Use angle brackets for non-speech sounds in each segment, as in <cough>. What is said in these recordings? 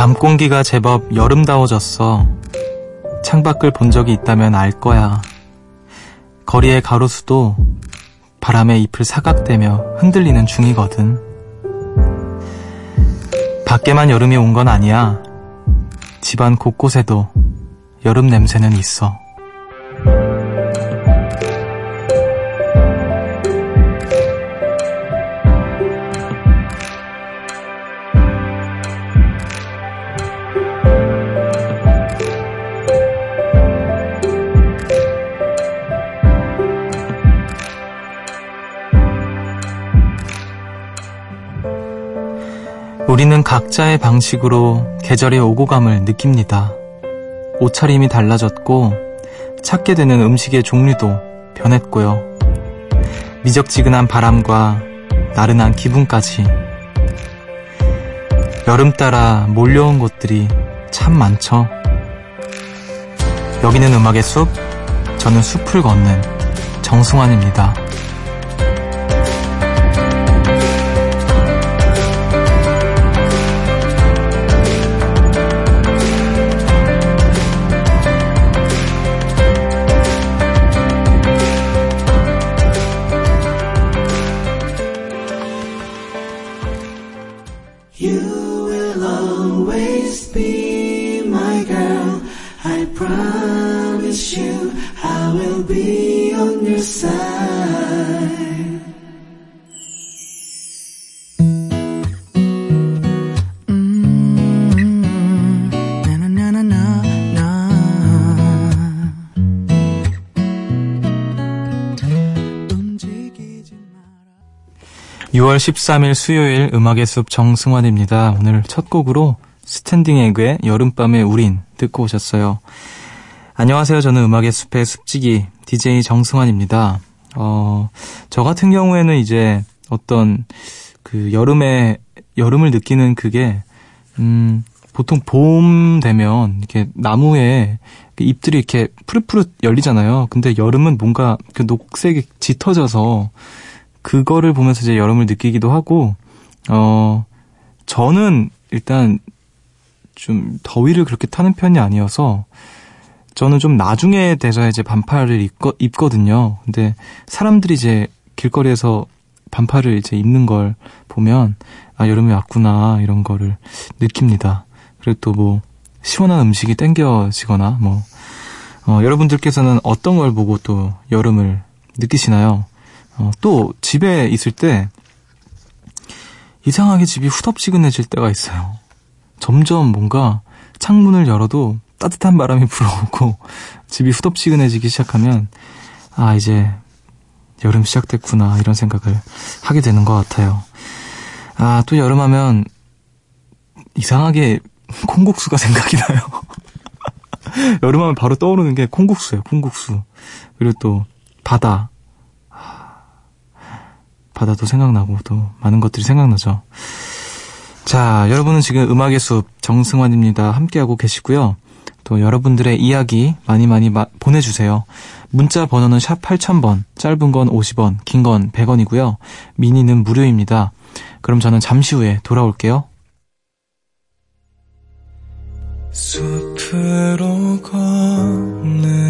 밤 공기가 제법 여름다워졌어. 창밖을 본 적이 있다면 알 거야. 거리의 가로수도 바람에 잎을 사각대며 흔들리는 중이거든. 밖에만 여름이 온 건 아니야. 집안 곳곳에도 여름 냄새는 있어. 우리는 각자의 방식으로 계절의 오고감을 느낍니다. 옷차림이 달라졌고 찾게 되는 음식의 종류도 변했고요. 미적지근한 바람과 나른한 기분까지 여름 따라 몰려온 것들이 참 많죠. 여기는 음악의 숲, 저는 숲을 걷는 정승환입니다. 6월 13일 수요일 음악의 숲 정승환입니다. 오늘 첫 곡으로 스탠딩 에그의 여름밤의 우린 듣고 오셨어요. 안녕하세요. 저는 음악의 숲의 숲지기 DJ 정승환입니다. 어, 저 같은 경우에는 이제 어떤 그 여름에 여름을 느끼는 그게 음, 보통 봄 되면 이렇게 나무에 잎들이 이렇게 푸릇푸릇 열리잖아요. 근데 여름은 뭔가 그 녹색이 짙어져서 그거를 보면서 이제 여름을 느끼기도 하고, 어, 저는 일단 좀 더위를 그렇게 타는 편이 아니어서, 저는 좀 나중에 돼서 이제 반팔을 입거, 입거든요. 근데 사람들이 이제 길거리에서 반팔을 이제 입는 걸 보면, 아, 여름이 왔구나, 이런 거를 느낍니다. 그리고 또 뭐, 시원한 음식이 땡겨지거나, 뭐, 어, 여러분들께서는 어떤 걸 보고 또 여름을 느끼시나요? 어, 또 집에 있을 때 이상하게 집이 후덥지근해질 때가 있어요. 점점 뭔가 창문을 열어도 따뜻한 바람이 <laughs> 불어오고 집이 후덥지근해지기 시작하면 아 이제 여름 시작됐구나 이런 생각을 하게 되는 것 같아요. 아 또 여름하면 이상하게 <laughs> 콩국수가 생각이 나요. <laughs> 여름하면 바로 떠오르는 게 콩국수예요. 콩국수 그리고 또 바다 바다도 생각나고 또 많은 것들이 생각나죠. 자, 여러분은 지금 음악의 숲 정승환입니다. 함께하고 계시고요. 또 여러분들의 이야기 많이 많이 마, 보내주세요. 문자 번호는 샵 8000번, 짧은 건 50원, 긴 건 100원이고요. 미니는 무료입니다. 그럼 저는 잠시 후에 돌아올게요. 숲으로 걷는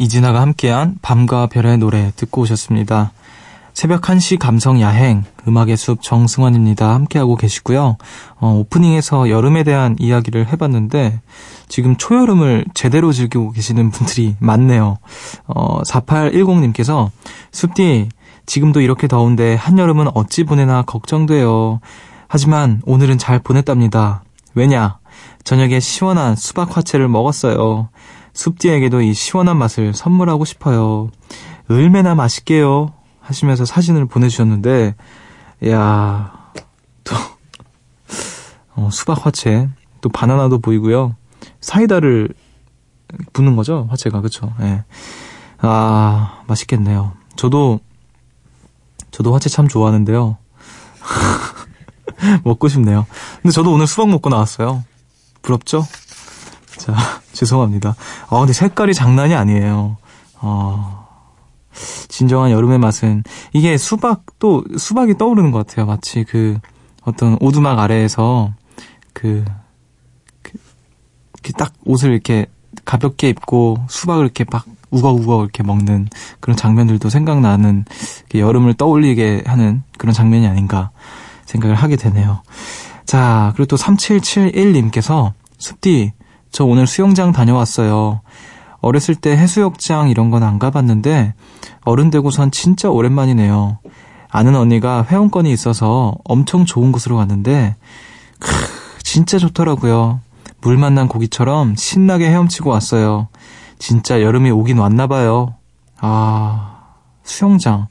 이진아가 함께한 밤과 별의 노래 듣고 오셨습니다. 새벽 1시 감성 야행, 음악의 숲 정승환입니다. 함께하고 계시고요. 어, 오프닝에서 여름에 대한 이야기를 해봤는데, 지금 초여름을 제대로 즐기고 계시는 분들이 많네요. 어, 4810님께서, 숲디, 지금도 이렇게 더운데 한여름은 어찌 보내나 걱정돼요. 하지만 오늘은 잘 보냈답니다. 왜냐? 저녁에 시원한 수박 화채를 먹었어요. 숲디에게도 이 시원한 맛을 선물하고 싶어요. 얼마나 맛있게요. 하시면서 사진을 보내주셨는데, 야 또, 어, 수박 화채, 또 바나나도 보이고요. 사이다를 붓는 거죠? 화채가, 그쵸? 예. 아, 맛있겠네요. 저도, 저도 화채 참 좋아하는데요. <laughs> 먹고 싶네요. 근데 저도 오늘 수박 먹고 나왔어요. 부럽죠? 자, <laughs> 죄송합니다. 아, 근데 색깔이 장난이 아니에요. 어, 진정한 여름의 맛은 이게 수박도 수박이 떠오르는 것 같아요. 마치 그 어떤 오두막 아래에서 그, 그, 딱 옷을 이렇게 가볍게 입고 수박을 이렇게 막 우거우거 이렇게 먹는 그런 장면들도 생각나는 여름을 떠올리게 하는 그런 장면이 아닌가 생각을 하게 되네요. 자, 그리고 또 3771님께서 숲디, 저 오늘 수영장 다녀왔어요. 어렸을 때 해수욕장 이런 건 안 가봤는데 어른 되고선 진짜 오랜만이네요. 아는 언니가 회원권이 있어서 엄청 좋은 곳으로 갔는데 크, 진짜 좋더라고요. 물 만난 고기처럼 신나게 헤엄치고 왔어요. 진짜 여름이 오긴 왔나 봐요. 아, 수영장.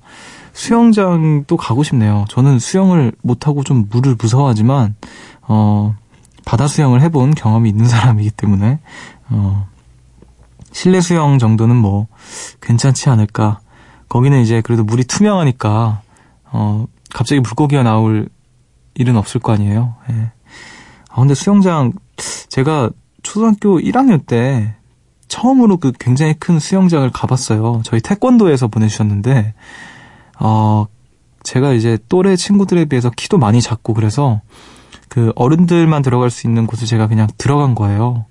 수영장도 가고 싶네요. 저는 수영을 못하고 좀 물을 무서워하지만, 어, 바다 수영을 해본 경험이 있는 사람이기 때문에, 어, 실내 수영 정도는 뭐, 괜찮지 않을까. 거기는 이제 그래도 물이 투명하니까, 어, 갑자기 물고기가 나올 일은 없을 거 아니에요. 예. 아, 근데 수영장, 제가 초등학교 1학년 때 처음으로 그 굉장히 큰 수영장을 가봤어요. 저희 태권도에서 보내주셨는데, 어, 제가 이제 또래 친구들에 비해서 키도 많이 작고 그래서 그 어른들만 들어갈 수 있는 곳을 제가 그냥 들어간 거예요.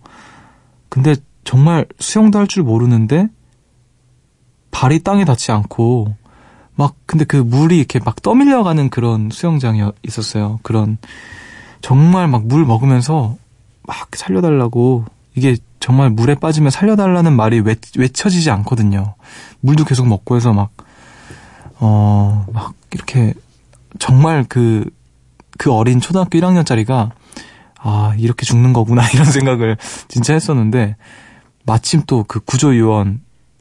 근데 정말 수영도 할 줄 모르는데 발이 땅에 닿지 않고 막 근데 그 물이 이렇게 막 떠밀려가는 그런 수영장이 있었어요. 그런 정말 막 물 먹으면서 막 살려달라고 이게 정말 물에 빠지면 살려달라는 말이 외, 외쳐지지 않거든요. 물도 계속 먹고 해서 막, 어, 막 이렇게 정말 그, 그 어린 초등학교 1학년짜리가 아, 이렇게 죽는 거구나 <laughs> 이런 생각을 진짜 했었는데 마침 또 그 구조 요원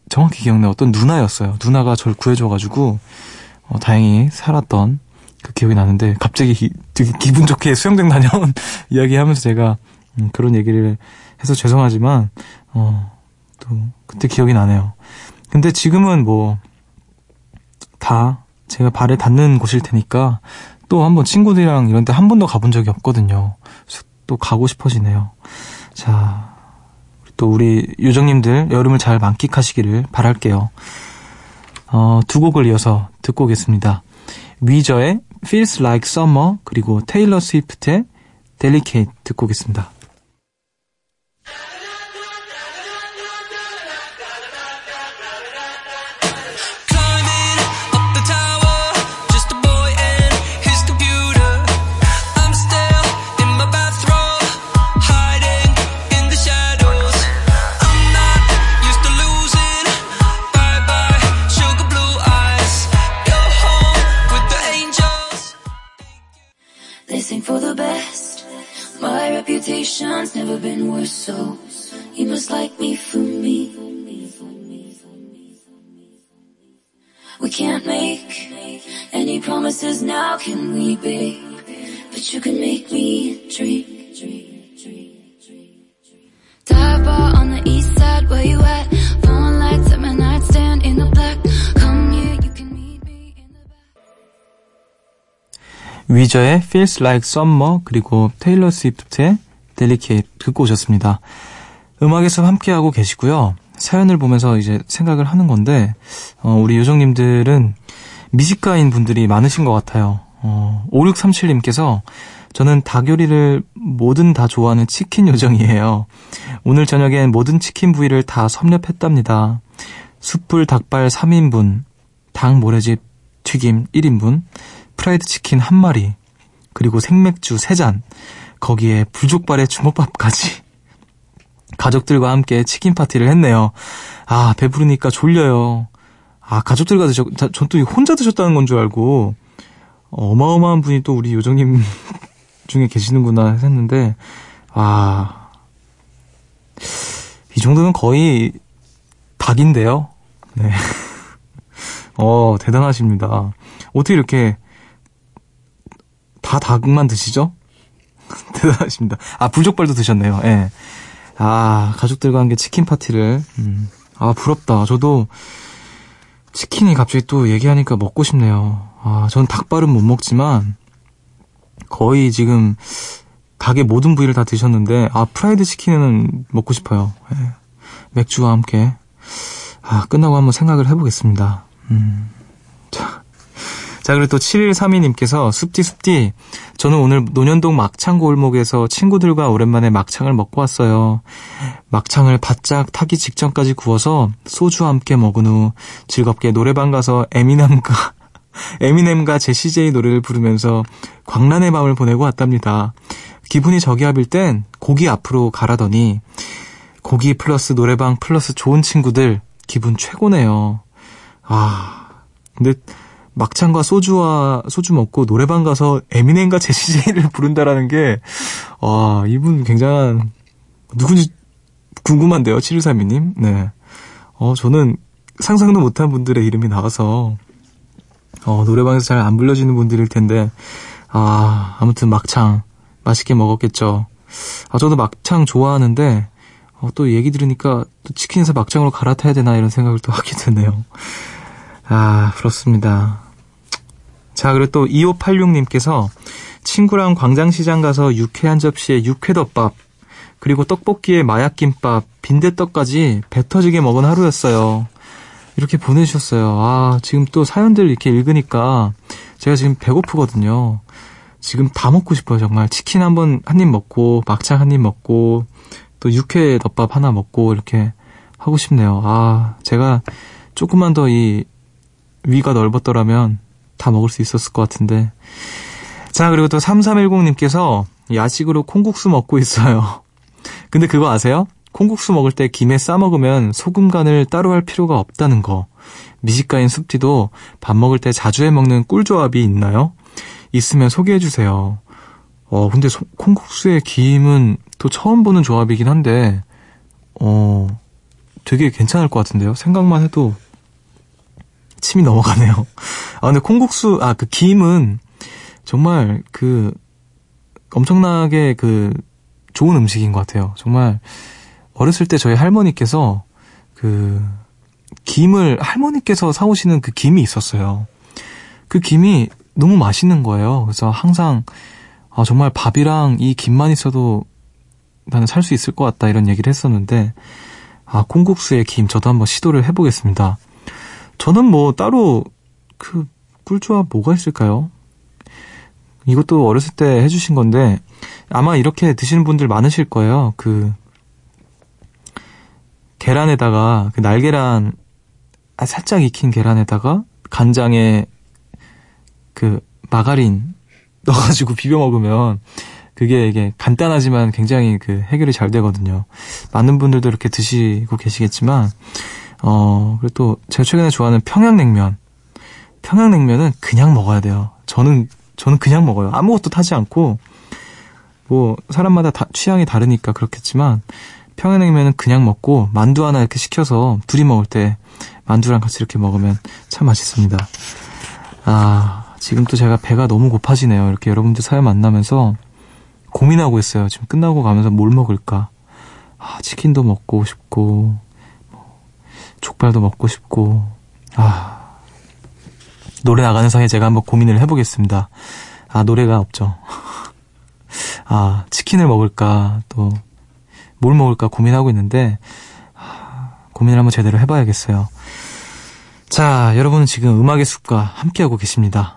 정확히 기억나 어떤 누나였어요. 누나가 저를 구해줘 가지고 어, 다행히 살았던 그 기억이 나는데 갑자기 기, 되게 기분 좋게 수영장 다녀온 <laughs> 이야기하면서 제가 음, 그런 얘기를 해서 죄송하지만 어, 또 그때 기억이 나네요. 근데 지금은 뭐 다 제가 발에 닿는 곳일 테니까 또 한번 친구들이랑 이런 데 한 번도 가본 적이 없거든요. 또 가고 싶어지네요. 자, 또 우리 요정님들 여름을 잘 만끽하시기를 바랄게요. 어, 두 곡을 이어서 듣고 오겠습니다. 위저의 Feels Like Summer 그리고 테일러 스위프트의 Delicate 듣고 오겠습니다. reputation's never been worse, so you must like me for me. We can't make any promises now, can we, babe? But you can make me dream. Dive bar on the east side, where you at? Phone lights at my nightstand in the black. Come here, you can meet me in the back. 위저의 Feels Like Summer 그리고 테일러 스위프트의 델리케이트 듣고 오셨습니다. 음악에서 함께하고 계시고요. 사연을 보면서 이제 생각을 하는 건데, 어, 우리 요정님들은 미식가인 분들이 많으신 것 같아요. 어, 5637님께서 저는 닭요리를 뭐든 다 좋아하는 치킨 요정이에요. 오늘 저녁엔 모든 치킨 부위를 다 섭렵했답니다. 숯불 닭발 3인분, 닭 모래집 튀김 1인분, 프라이드 치킨 한 마리, 그리고 생맥주 3잔, 거기에 불족발에 주먹밥까지. 가족들과 함께 치킨 파티를 했네요. 아, 배부르니까 졸려요. 아, 가족들과 드셨, 전또 혼자 드셨다는 건 줄 알고, 어마어마한 분이 또 우리 요정님 <laughs> 중에 계시는구나 했는데, 와, 이 정도면 거의 닭인데요? 네. <laughs> 어, 대단하십니다. 어떻게 이렇게 다 닭만 드시죠? <laughs> 대단하십니다. 아, 불족발도 드셨네요. 예. 네. 아, 가족들과 함께 치킨 파티를, 음. 아, 부럽다. 저도 치킨이 갑자기 또 얘기하니까 먹고 싶네요. 아, 전 닭발은 못 먹지만, 거의 지금 닭의 모든 부위를 다 드셨는데, 아, 프라이드 치킨은 먹고 싶어요. 예. 맥주와 함께. 아, 끝나고 한번 생각을 해보겠습니다. 음. 자. 자, 그리고 또 7132님께서 숲디 숲디 저는 오늘 논현동 막창 골목에서 친구들과 오랜만에 막창을 먹고 왔어요. 막창을 바짝 타기 직전까지 구워서 소주와 함께 먹은 후 즐겁게 노래방 가서 에미넴과 <laughs> 에미넴과 제시제이 노래를 부르면서 광란의 밤을 보내고 왔답니다. 기분이 저기압일 땐 고기 앞으로 가라더니 고기 플러스 노래방 플러스 좋은 친구들 기분 최고네요. 아, 근데 막창과 소주와 소주 먹고 노래방 가서 에미넴과 제시제이를 <laughs> 부른다라는 게, 와, 이분 굉장한, 누군지 궁금한데요, 7132님? 네. 어, 저는 상상도 못한 분들의 이름이 나와서, 어, 노래방에서 잘 안 불려지는 분들일 텐데, 아, 아무튼 막창, 맛있게 먹었겠죠. 아, 저도 막창 좋아하는데, 어, 또 얘기 들으니까 또 치킨에서 막창으로 갈아타야 되나 이런 생각을 또 하게 되네요. 아, 그렇습니다. 자, 그리고 또 2586님께서 친구랑 광장시장 가서 육회 한 접시에 육회덮밥, 그리고 떡볶이에 마약김밥, 빈대떡까지 배 터지게 먹은 하루였어요. 이렇게 보내주셨어요. 아, 지금 또 사연들 이렇게 읽으니까 제가 지금 배고프거든요. 지금 다 먹고 싶어요, 정말. 치킨 한 번, 한 입 먹고, 막창 한 입 먹고, 또 육회 덮밥 하나 먹고, 이렇게 하고 싶네요. 아, 제가 조금만 더 이 위가 넓었더라면 다 먹을 수 있었을 것 같은데. 자, 그리고 또 3310님께서 야식으로 콩국수 먹고 있어요. <laughs> 근데 그거 아세요? 콩국수 먹을 때 김에 싸 먹으면 소금 간을 따로 할 필요가 없다는 거. 미식가인 숲디도 밥 먹을 때 자주 해 먹는 꿀조합이 있나요? 있으면 소개해 주세요. 어, 근데 소, 콩국수에 김은 또 처음 보는 조합이긴 한데, 어, 되게 괜찮을 것 같은데요? 생각만 해도 침이 넘어가네요. 아, 근데 콩국수, 아, 그 김은 정말 그 엄청나게 그 좋은 음식인 것 같아요. 정말 어렸을 때 저희 할머니께서 그 김을 할머니께서 사오시는 그 김이 있었어요. 그 김이 너무 맛있는 거예요. 그래서 항상 아, 정말 밥이랑 이 김만 있어도 나는 살 수 있을 것 같다 이런 얘기를 했었는데 아 콩국수에 김 저도 한번 시도를 해보겠습니다. 저는 뭐 따로 그 꿀조합 뭐가 있을까요? 이것도 어렸을 때 해주신 건데 아마 이렇게 드시는 분들 많으실 거예요. 그 계란에다가 그 날계란 아, 살짝 익힌 계란에다가 간장에 그 마가린 넣어가지고 <laughs> 비벼 먹으면 그게 이게 간단하지만 굉장히 그 해결이 잘 되거든요. 많은 분들도 이렇게 드시고 계시겠지만 어, 그리고 또 제가 최근에 좋아하는 평양냉면. 평양냉면은 그냥 먹어야 돼요. 저는, 저는 그냥 먹어요. 아무것도 타지 않고, 뭐, 사람마다 다, 취향이 다르니까 그렇겠지만, 평양냉면은 그냥 먹고, 만두 하나 이렇게 시켜서 둘이 먹을 때, 만두랑 같이 이렇게 먹으면 참 맛있습니다. 아, 지금 또 제가 배가 너무 고파지네요. 이렇게 여러분들 사연 만나면서 고민하고 있어요. 지금 끝나고 가면서 뭘 먹을까? 아, 치킨도 먹고 싶고, 족발도 먹고 싶고, 아, 노래 나가는 사이에 제가 한번 고민을 해보겠습니다. 아, 노래가 없죠. <laughs> 아, 치킨을 먹을까, 또, 뭘 먹을까 고민하고 있는데, 아, 고민을 한번 제대로 해봐야겠어요. 자, 여러분은 지금 음악의 숲과 함께하고 계십니다.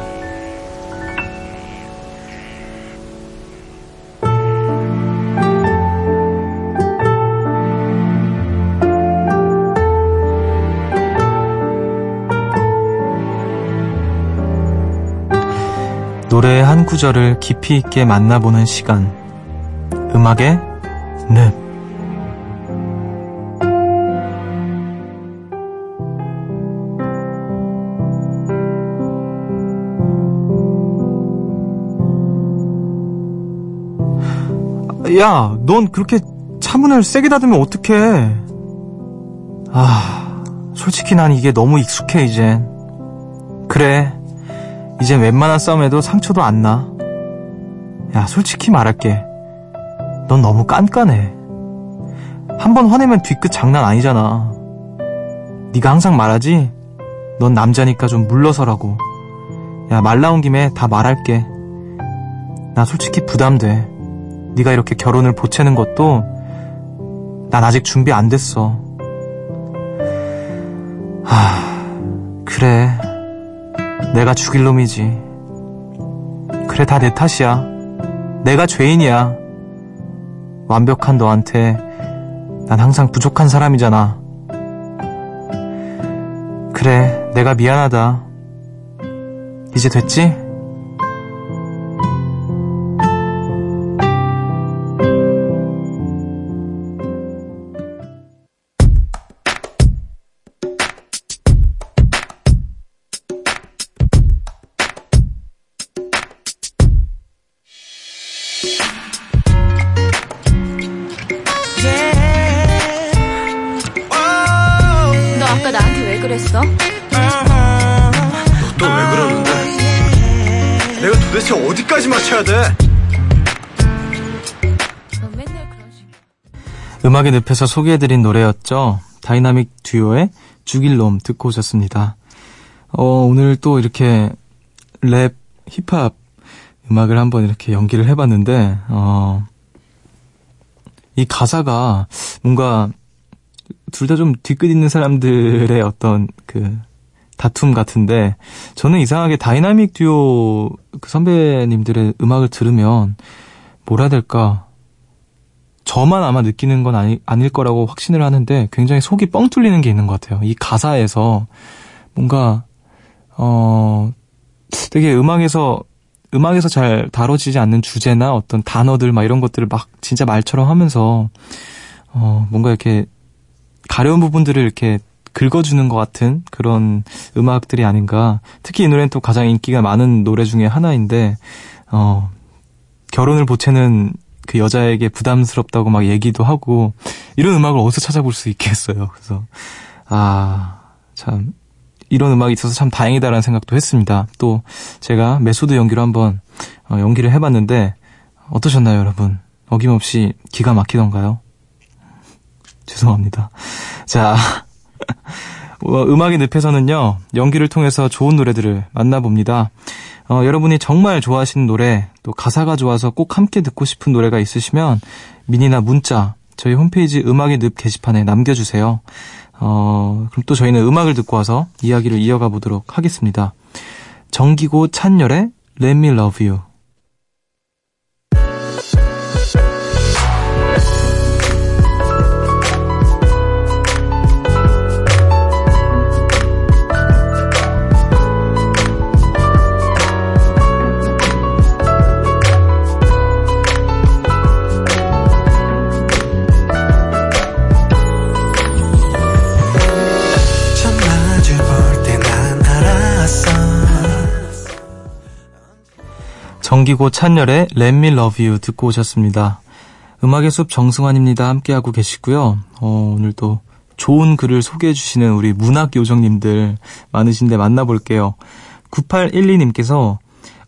노래의 한 구절을 깊이 있게 만나보는 시간. 음악의 늪. 야, 넌 그렇게 차문을 세게 닫으면 어떡해. 아, 솔직히 난 이게 너무 익숙해, 이젠. 그래, 이젠 웬만한 싸움에도 상처도 안 나. 야, 솔직히 말할게. 넌 너무 깐깐해. 한 번 화내면 뒤끝 장난 아니잖아. 네가 항상 말하지? 넌 남자니까 좀 물러서라고. 야, 말 나온 김에 다 말할게. 나 솔직히 부담돼. 네가 이렇게 결혼을 보채는 것도 난 아직 준비 안 됐어. 하. 내가 죽일 놈이지. 그래, 다 내 탓이야. 내가 죄인이야. 완벽한 너한테 난 항상 부족한 사람이잖아. 그래, 내가 미안하다. 이제 됐지? 도대체 어디까지 맞춰야 돼? 너 맨날 그런 식. 음악의 늪에서 소개해드린 노래였죠. 다이나믹 듀오의 죽일 놈 듣고 오셨습니다. 어, 오늘 또 이렇게 랩, 힙합 음악을 한번 이렇게 연기를 해봤는데, 어, 이 가사가 뭔가 둘 다 좀 뒤끝 있는 사람들의 어떤 그 다툼 같은데 저는 이상하게 다이나믹 듀오 그 선배님들의 음악을 들으면 뭐라 될까 저만 아마 느끼는 건 아니, 아닐 거라고 확신을 하는데 굉장히 속이 뻥 뚫리는 게 있는 것 같아요. 이 가사에서 뭔가 어 되게 음악에서 음악에서 잘 다뤄지지 않는 주제나 어떤 단어들 막 이런 것들을 막 진짜 말처럼 하면서 어 뭔가 이렇게 가려운 부분들을 이렇게 긁어주는 것 같은 그런 음악들이 아닌가. 특히 이 노래는 또 가장 인기가 많은 노래 중에 하나인데, 어, 결혼을 보채는 그 여자에게 부담스럽다고 막 얘기도 하고, 이런 음악을 어디서 찾아볼 수 있겠어요. 그래서, 아, 참, 이런 음악이 있어서 참 다행이다라는 생각도 했습니다. 또, 제가 메소드 연기로 한번 어, 연기를 해봤는데, 어떠셨나요, 여러분? 어김없이 기가 막히던가요? <laughs> 죄송합니다. 자, 어, 음악의 늪에서는요, 연기를 통해서 좋은 노래들을 만나봅니다. 어, 여러분이 정말 좋아하시는 노래, 또 가사가 좋아서 꼭 함께 듣고 싶은 노래가 있으시면 미니나 문자, 저희 홈페이지 음악의 늪 게시판에 남겨주세요. 어, 그럼 또 저희는 음악을 듣고 와서 이야기를 이어가 보도록 하겠습니다. 정기고 찬열의 Let Me Love You. 정기고 찬열의 Let Me Love You 듣고 오셨습니다. 음악의 숲 정승환입니다. 함께하고 계시고요. 어, 오늘도 좋은 글을 소개해 주시는 우리 문학 요정님들 많으신데 만나볼게요. 9812님께서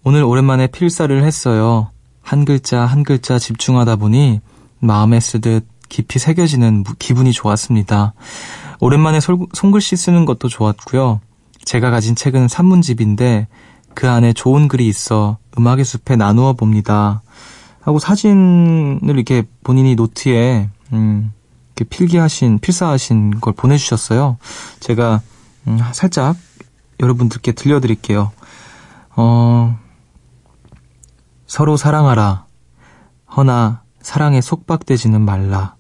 오늘 오랜만에 필사를 했어요. 한 글자 한 글자 집중하다 보니 마음에 쓰듯 깊이 새겨지는 기분이 좋았습니다. 오랜만에 손글씨 쓰는 것도 좋았고요. 제가 가진 책은 산문집인데 그 안에 좋은 글이 있어 음악의 숲에 나누어 봅니다. 하고 사진을 이렇게 본인이 노트에 음, 이렇게 필기하신 필사하신 걸 보내주셨어요. 제가 음, 살짝 여러분들께 들려드릴게요. 어, 서로 사랑하라. 허나 사랑에 속박되지는 말라.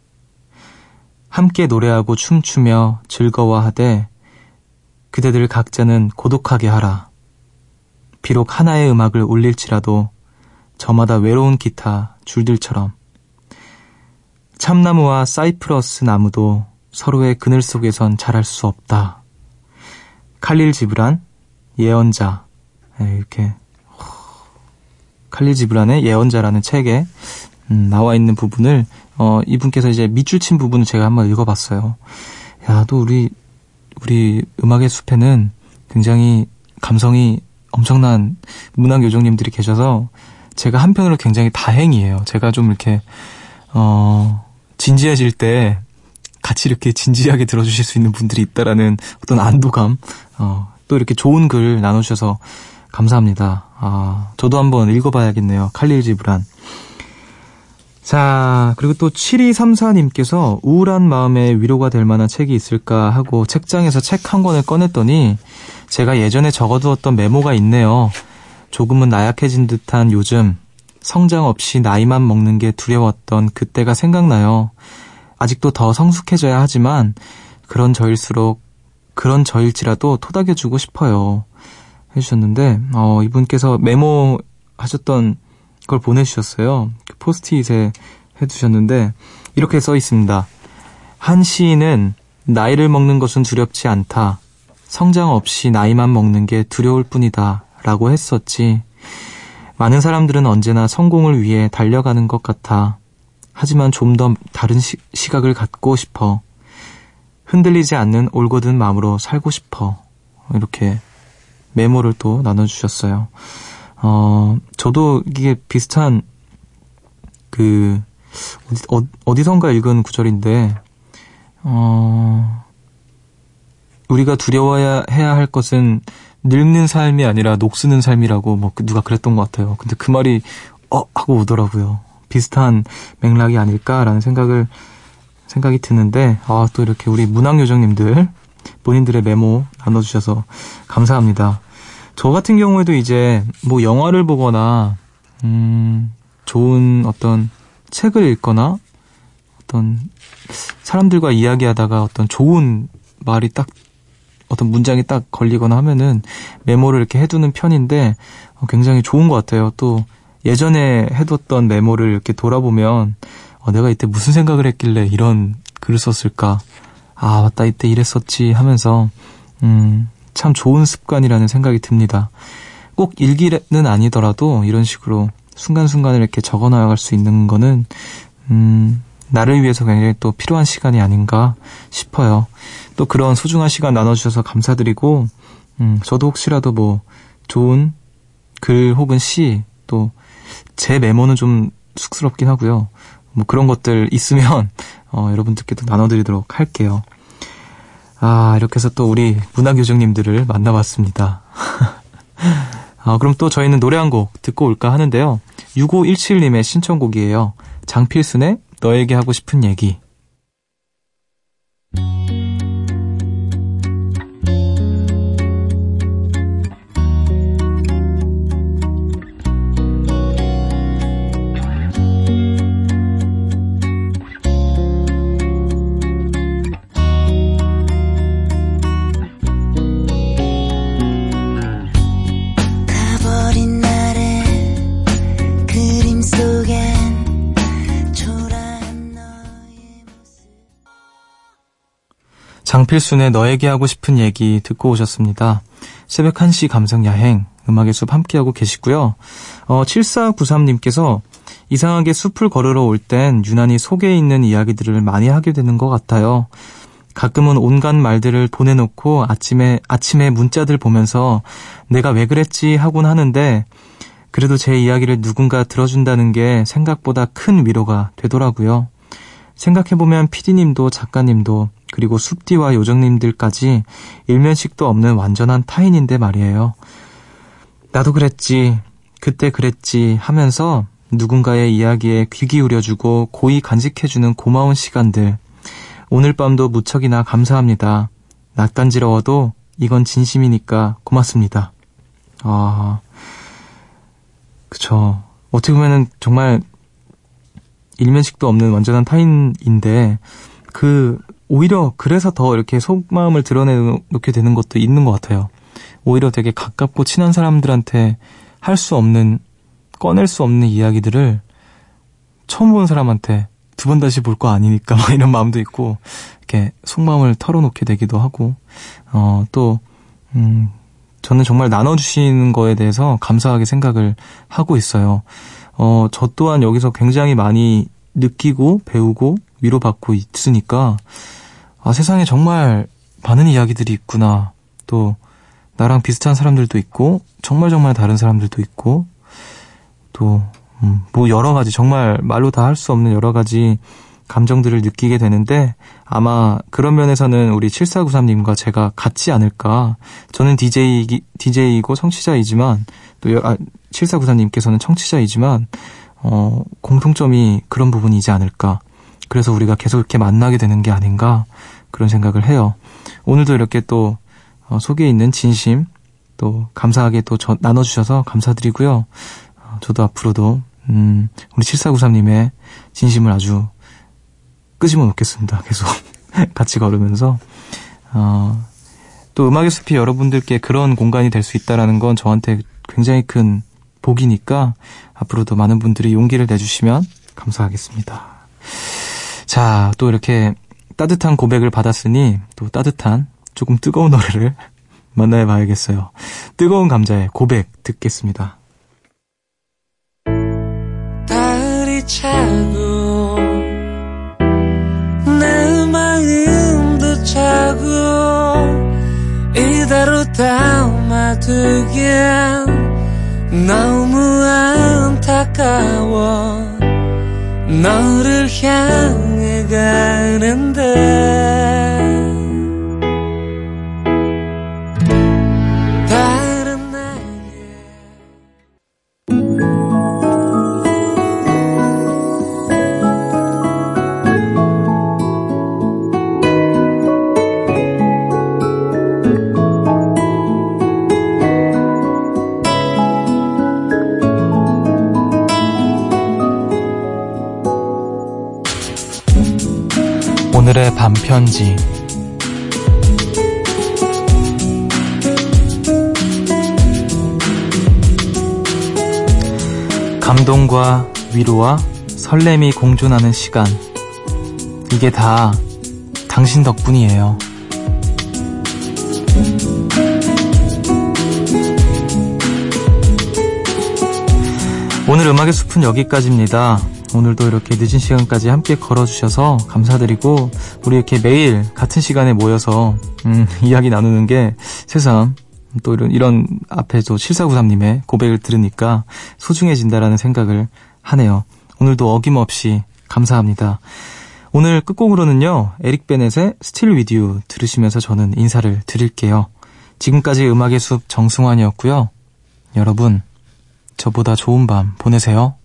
함께 노래하고 춤추며 즐거워하되 그대들 각자는 고독하게 하라. 비록 하나의 음악을 울릴지라도 저마다 외로운 기타 줄들처럼 참나무와 사이프러스 나무도 서로의 그늘 속에선 자랄 수 없다. 칼릴 지브란 예언자 네, 이렇게 칼릴 지브란의 예언자라는 책에 음, 나와 있는 부분을 어, 이분께서 이제 밑줄 친 부분을 제가 한번 읽어봤어요. 야, 또 우리 우리 음악의 숲에는 굉장히 감성이 엄청난 문학 요정님들이 계셔서 제가 한편으로 굉장히 다행이에요. 제가 좀 이렇게 어 진지해질 때 같이 이렇게 진지하게 들어주실 수 있는 분들이 있다라는 어떤 안도감, 어, 또 이렇게 좋은 글 나눠주셔서 감사합니다. 아, 저도 한번 읽어봐야겠네요. 칼릴 지브란. 자, 그리고 또 7234님께서 우울한 마음에 위로가 될 만한 책이 있을까 하고 책장에서 책 한 권을 꺼냈더니 제가 예전에 적어두었던 메모가 있네요. 조금은 나약해진 듯한 요즘 성장 없이 나이만 먹는 게 두려웠던 그때가 생각나요. 아직도 더 성숙해져야 하지만 그런 저일수록 그런 저일지라도 토닥여주고 싶어요. 해주셨는데 어, 이분께서 메모 하셨던 걸 보내주셨어요. 그 포스트잇에 해두셨는데 이렇게 써 있습니다. 한 시인은 나이를 먹는 것은 두렵지 않다. 성장 없이 나이만 먹는 게 두려울 뿐이다. 라고 했었지. 많은 사람들은 언제나 성공을 위해 달려가는 것 같아. 하지만 좀 더 다른 시, 시각을 갖고 싶어. 흔들리지 않는 올곧은 마음으로 살고 싶어. 이렇게 메모를 또 나눠주셨어요. 어, 저도 이게 비슷한 그 어디, 어 디선가 읽은 구절인데 어, 우리가 두려워야 해야 할 것은 늙는 삶이 아니라 녹쓰는 삶이라고 뭐 누가 그랬던 것 같아요. 근데 그 말이 어 하고 오더라고요. 비슷한 맥락이 아닐까라는 생각을 생각이 드는데 아 또 이렇게 우리 문학 요정님들 본인들의 메모 나눠주셔서 감사합니다. 저 같은 경우에도 이제 뭐 영화를 보거나 음 좋은 어떤 책을 읽거나 어떤 사람들과 이야기하다가 어떤 좋은 말이 딱 어떤 문장이 딱 걸리거나 하면은 메모를 이렇게 해두는 편인데 어, 굉장히 좋은 것 같아요. 또 예전에 해뒀던 메모를 이렇게 돌아보면 어, 내가 이때 무슨 생각을 했길래 이런 글을 썼을까? 아 맞다 이때 이랬었지 하면서 음, 참 좋은 습관이라는 생각이 듭니다. 꼭 일기는 아니더라도 이런 식으로 순간순간을 이렇게 적어 나갈 수 있는 거는 음, 나를 위해서 굉장히 또 필요한 시간이 아닌가 싶어요. 또 그런 소중한 시간 나눠주셔서 감사드리고, 음, 저도 혹시라도 뭐 좋은 글 혹은 시, 또 제 메모는 좀 쑥스럽긴 하고요. 뭐 그런 것들 있으면, <laughs> 어, 여러분들께도 나눠드리도록 할게요. 아, 이렇게 해서 또 우리 문화교정님들을 만나봤습니다. <laughs> 아, 그럼 또 저희는 노래 한 곡 듣고 올까 하는데요. 6517님의 신청곡이에요. 장필순의 너에게 하고 싶은 얘기. 장필순의 너에게 하고 싶은 얘기 듣고 오셨습니다. 새벽 1시 감성 야행, 음악의 숲 함께하고 계시고요. 어, 7493님께서 이상하게 숲을 걸으러 올 땐 유난히 속에 있는 이야기들을 많이 하게 되는 것 같아요. 가끔은 온갖 말들을 보내놓고 아침에, 아침에 문자들 보면서 내가 왜 그랬지 하곤 하는데 그래도 제 이야기를 누군가 들어준다는 게 생각보다 큰 위로가 되더라고요. 생각해보면 피디님도 작가님도 그리고 숲디와 요정님들까지 일면식도 없는 완전한 타인인데 말이에요. 나도 그랬지, 그때 그랬지 하면서 누군가의 이야기에 귀 기울여주고 고이 간직해주는 고마운 시간들. 오늘 밤도 무척이나 감사합니다. 낯간지러워도 이건 진심이니까 고맙습니다. 아, 그쵸. 어떻게 보면은 정말 일면식도 없는 완전한 타인인데, 그, 오히려 그래서 더 이렇게 속마음을 드러내놓게 되는 것도 있는 것 같아요. 오히려 되게 가깝고 친한 사람들한테 할 수 없는, 꺼낼 수 없는 이야기들을 처음 본 사람한테 두 번 다시 볼 거 아니니까 <laughs> 막 이런 마음도 있고, 이렇게 속마음을 털어놓게 되기도 하고, 어, 또, 음, 저는 정말 나눠주시는 거에 대해서 감사하게 생각을 하고 있어요. 어, 저 또한 여기서 굉장히 많이 느끼고 배우고 위로받고 있으니까, 아, 세상에 정말 많은 이야기들이 있구나. 또, 나랑 비슷한 사람들도 있고, 정말 정말 다른 사람들도 있고, 또, 음, 뭐 여러 가지, 정말 말로 다 할 수 없는 여러 가지 감정들을 느끼게 되는데, 아마 그런 면에서는 우리 7493님과 제가 같지 않을까. 저는 DJ, DJ이고 청취자이지만, 또, 아, 7494님께서는 청취자이지만, 어, 공통점이 그런 부분이지 않을까. 그래서 우리가 계속 이렇게 만나게 되는 게 아닌가. 그런 생각을 해요. 오늘도 이렇게 또, 어, 속에 있는 진심, 또, 감사하게 또 저, 나눠주셔서 감사드리고요. 어, 저도 앞으로도, 음, 우리 7493님의 진심을 아주 끄집어 놓겠습니다. 계속 <laughs> 같이 걸으면서 어, 또 음악의 숲이 여러분들께 그런 공간이 될 수 있다라는 건 저한테 굉장히 큰 복이니까 앞으로도 많은 분들이 용기를 내주시면 감사하겠습니다. 자, 또 이렇게 따뜻한 고백을 받았으니 또 따뜻한 조금 뜨거운 노래를 <laughs> 만나해 봐야겠어요. 뜨거운 감자의 고백 듣겠습니다. 가을이 차고 내 마음도 차고 이대로 담아두기엔 너무 안타까워 너를 향해 가는데 편지 감동과 위로와 설렘이 공존하는 시간 이게 다 당신 덕분이에요. 오늘 음악의 숲은 여기까지입니다. 오늘도 이렇게 늦은 시간까지 함께 걸어주셔서 감사드리고 우리 이렇게 매일 같은 시간에 모여서 음, <laughs> 이야기 나누는 게 세상 또 이런 이런 앞에서 7493님의 고백을 들으니까 소중해진다라는 생각을 하네요. 오늘도 어김없이 감사합니다. 오늘 끝곡으로는요 에릭 베넷의 With You 들으시면서 저는 인사를 드릴게요. 지금까지 음악의 숲 정승환이었고요. 여러분 저보다 좋은 밤 보내세요.